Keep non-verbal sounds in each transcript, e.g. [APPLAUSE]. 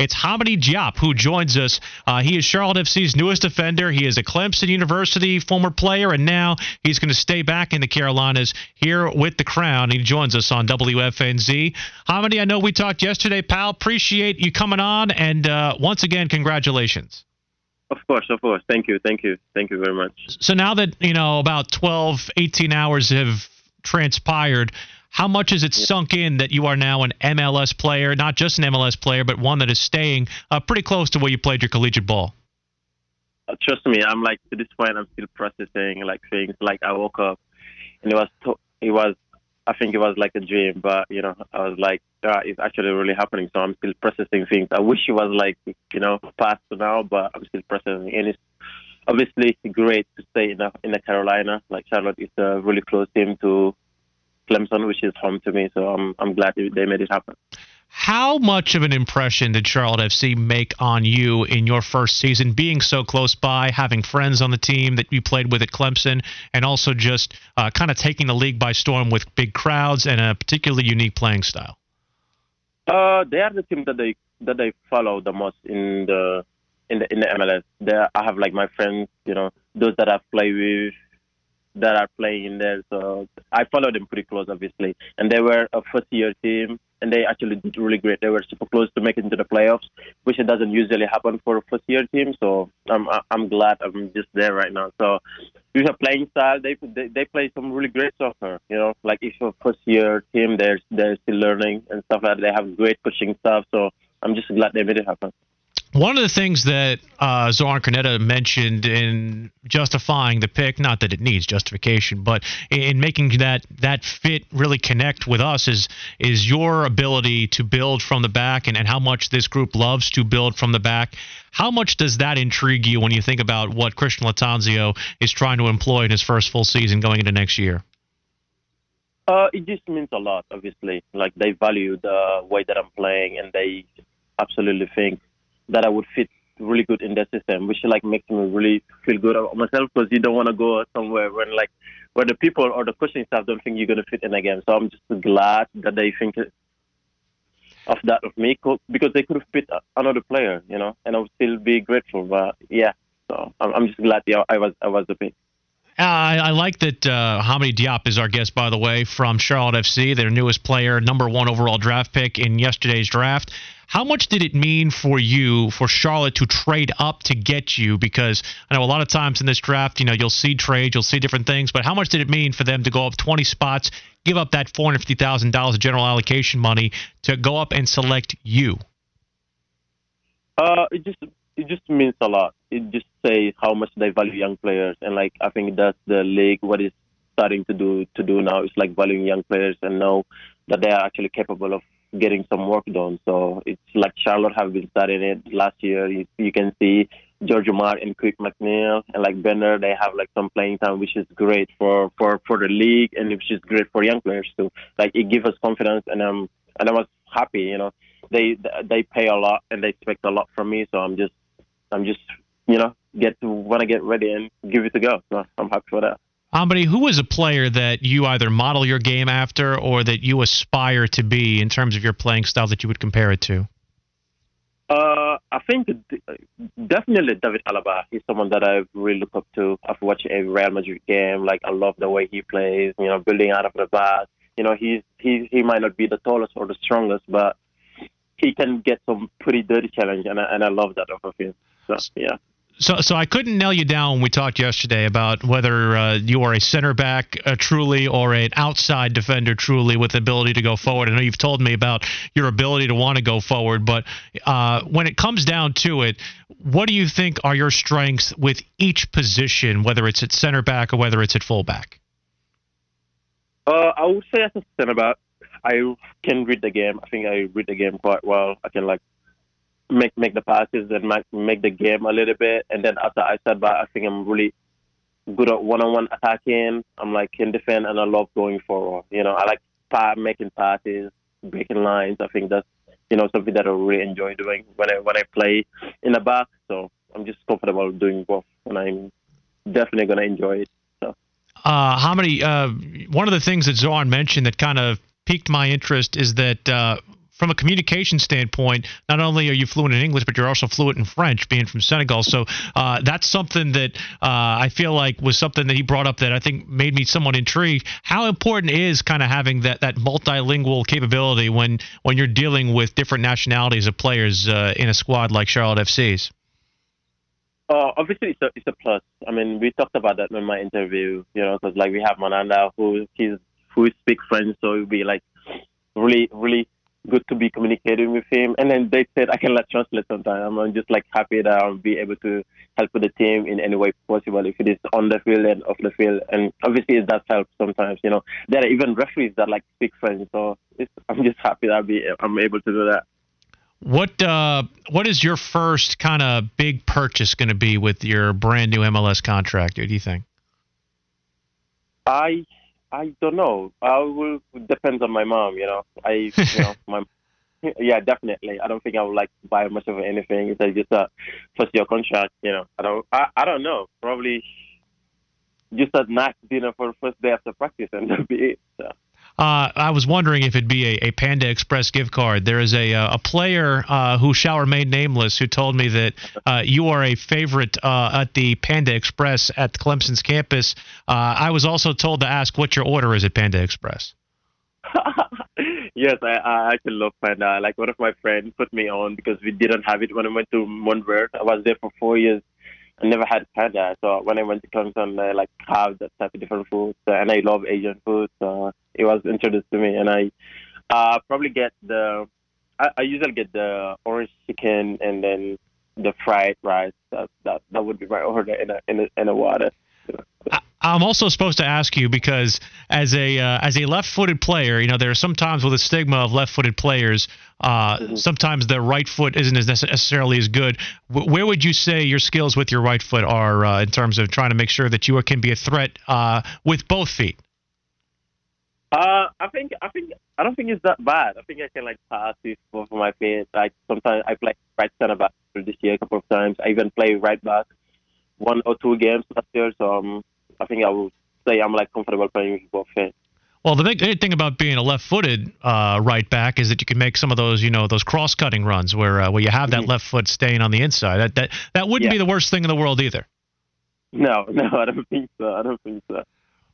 It's Hamady Diop who joins us. Uh, he is Charlotte FC's newest defender. He is a Clemson University former player, and now he's going to stay back in the Carolinas here with the Crown. He joins us on WFNZ. Hamady, I know we talked yesterday, pal. Appreciate you coming on, and uh, once again, congratulations. Of course, of course. Thank you, thank you, thank you very much. So now that you know about 12, 18 hours have transpired. How much has it sunk in that you are now an MLS player, not just an MLS player, but one that is staying uh, pretty close to where you played your collegiate ball? Uh, trust me, I'm like to this point, I'm still processing like things. Like I woke up and it was, to- it was, I think it was like a dream, but you know, I was like, uh, it's actually really happening. So I'm still processing things. I wish it was like, you know, past now, but I'm still processing. And it's obviously great to stay in the in the Carolina. Like Charlotte is a really close team to Clemson, which is home to me. So I'm I'm glad they made it happen. How much of an impression did Charlotte FC make on you in your first season, being so close by, having friends on the team that you played with at Clemson, and also just uh, kind of taking the league by storm with big crowds and a particularly unique playing style? Uh, they are the team that they that they follow the most in the in the in the MLS. There, I have like my friends, you know, those that I've played with, that are playing in there. So I followed them pretty close, obviously. And they were a first year team, and they actually did really great. They were super close to making into the playoffs, which it doesn't usually happen for a first year team. So I'm I'm glad I'm just there right now. So with a playing style, they, they they play some really great soccer. You know, like if a first year team, they're they're still learning and stuff like that. They have great coaching staff. So I'm just glad they made it happen. One of the things that uh, Zoran Krneta mentioned in justifying the pick, not that it needs justification, but in making that that fit really connect with us is is your ability to build from the back and, and how much this group loves to build from the back. How much does that intrigue you when you think about what Christian Lattanzio is trying to employ in his first full season going into next year? Uh, it just means a lot, obviously. Like they value the way that I'm playing, and they absolutely think that I would fit really good in their system, which like makes me really feel good about myself because you don't want to go somewhere when like where the people or the coaching staff don't think you're gonna fit in again. So I'm just glad that they think of that of me because they could have fit another player, you know, and I would still be grateful. But yeah, so I'm just glad yeah, I was I was the pick. I, I, like that uh, Hamady Diop is our guest, by the way, from Charlotte FC, their newest player, number one overall draft pick in yesterday's draft. How much did it mean for you, for Charlotte, to trade up to get you? Because I know a lot of times in this draft, you know, you'll see trades, you'll see different things, but how much did it mean for them to go up 20 spots, give up that $450,000 of general allocation money to go up and select you? Uh, it just it just means a lot. It just says how much they value young players, and like I think that's the league what is starting to do to do now is like valuing young players and know that they are actually capable of getting some work done. So it's like Charlotte have been starting it last year. You, you can see George Omar and Quinn McNeill and like Bender, they have like some playing time, which is great for, for, for the league and which is great for young players too. Like it gives us confidence and um and I was happy, you know. They they pay a lot and they expect a lot from me, so I'm just I'm just you know get to want to get ready and give it a go. So I'm happy for that. Hamady, who is a player that you either model your game after or that you aspire to be in terms of your playing style that you would compare it to? Uh, I think definitely David Alaba. He's someone that I really look up to. I've watched every Real Madrid game. Like I love the way he plays. You know, building out of the back. You know, he's he he might not be the tallest or the strongest, but he can get some pretty dirty challenge, and I, and I love that of him. So yeah. So, so I couldn't nail you down when we talked yesterday about whether uh, you are a center back uh, truly or an outside defender truly with the ability to go forward. I know you've told me about your ability to want to go forward, but uh, when it comes down to it, what do you think are your strengths with each position, whether it's at center back or whether it's at fullback? Uh, I would say as a center back, I can read the game. I think I read the game quite well. I can like make make the passes and make make the game a little bit. And then after I start back, I think I'm really good at one-on-one attacking. I'm like can defend and I love going forward. You know, I like making passes, breaking lines. I think that's you know something that I really enjoy doing when I when I play in the back. So I'm just comfortable doing both, and I'm definitely gonna enjoy it. So. Uh, Hamady? Uh, one of the things that Zoran mentioned that kind of piqued my interest is that uh, from a communication standpoint, not only are you fluent in English, but you're also fluent in French, being from Senegal. So uh, that's something that uh, I feel like was something that he brought up that I think made me somewhat intrigued. How important is kind of having that that multilingual capability when when you're dealing with different nationalities of players uh, in a squad like Charlotte FC's? Uh, obviously, it's a, it's a plus. I mean, we talked about that in my interview, you know, because like we have Malanda who he's who speaks French, so it would be like really, really good to be communicating with him. And then they said I can let translate sometimes. I'm just like happy that I'll be able to help with the team in any way possible, if it is on the field and off the field. And obviously it does help sometimes. You know, there are even referees that like speak French, so I'm just happy that I'll be I'm able to do that. What uh, what is your first kind of big purchase going to be with your brand new MLS contract? What Do you think? I I don't know. I will depends on my mom. You know, I you [LAUGHS] know my yeah definitely. I don't think I would like to buy much of anything. It's like just a first year contract. You know, I don't I, I don't know. Probably just a nice dinner for the first day after practice and [LAUGHS] that'll be it. So. Uh, I was wondering if it'd be a, a, Panda Express gift card. There is a uh, a player uh, who shall remain nameless who told me that uh, you are a favorite uh, at the Panda Express at Clemson's campus. Uh, I was also told to ask what your order is at Panda Express. [LAUGHS] yes, I, I actually love Panda. Like one of my friends put me on because we didn't have it when I went to Montverde. I was there for four years I never had panda. So when I went to Clemson, I like have that type of different food, so, and I love Asian food. So it was introduced to me, and I uh, probably get the. I, I usually get the orange chicken and then the fried rice. That that that would be my order in a in a, in a water. I'm also supposed to ask you because as a uh, as a left-footed player, you know there are sometimes with a stigma of left-footed players. Uh, mm-hmm. Sometimes the right foot isn't as necessarily as good. W- where would you say your skills with your right foot are uh, in terms of trying to make sure that you can be a threat uh, with both feet? Uh, I think I think I don't think it's that bad. I think I can like pass with both of my feet. Like sometimes I play right center back this year a couple of times. I even play right back one or two games last year. So um, I think I would say I'm like comfortable playing with both feet. Well, the big thing about being a left-footed uh, right back is that you can make some of those, you know, those cross-cutting runs where uh, where you have that mm-hmm. left foot staying on the inside. That that that wouldn't yeah. be the worst thing in the world either. No, [LAUGHS] no, I don't think so. I don't think so.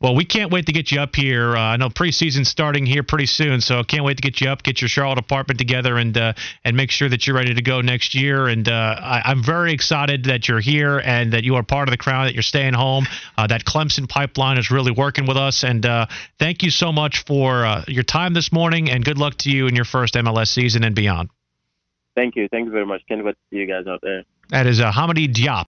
Well, we can't wait to get you up here. Uh, I know preseason's starting here pretty soon, so can't wait to get you up, get your Charlotte apartment together, and uh, and make sure that you're ready to go next year. And uh, I, am very excited that you're here and that you are part of the crowd, that you're staying home. Uh, that Clemson pipeline is really working with us. And uh, thank you so much for uh, your time this morning, and good luck to you in your first MLS season and beyond. Thank you. Thank you very much. Can't wait to see you guys out there. That is uh, Hamady Diop.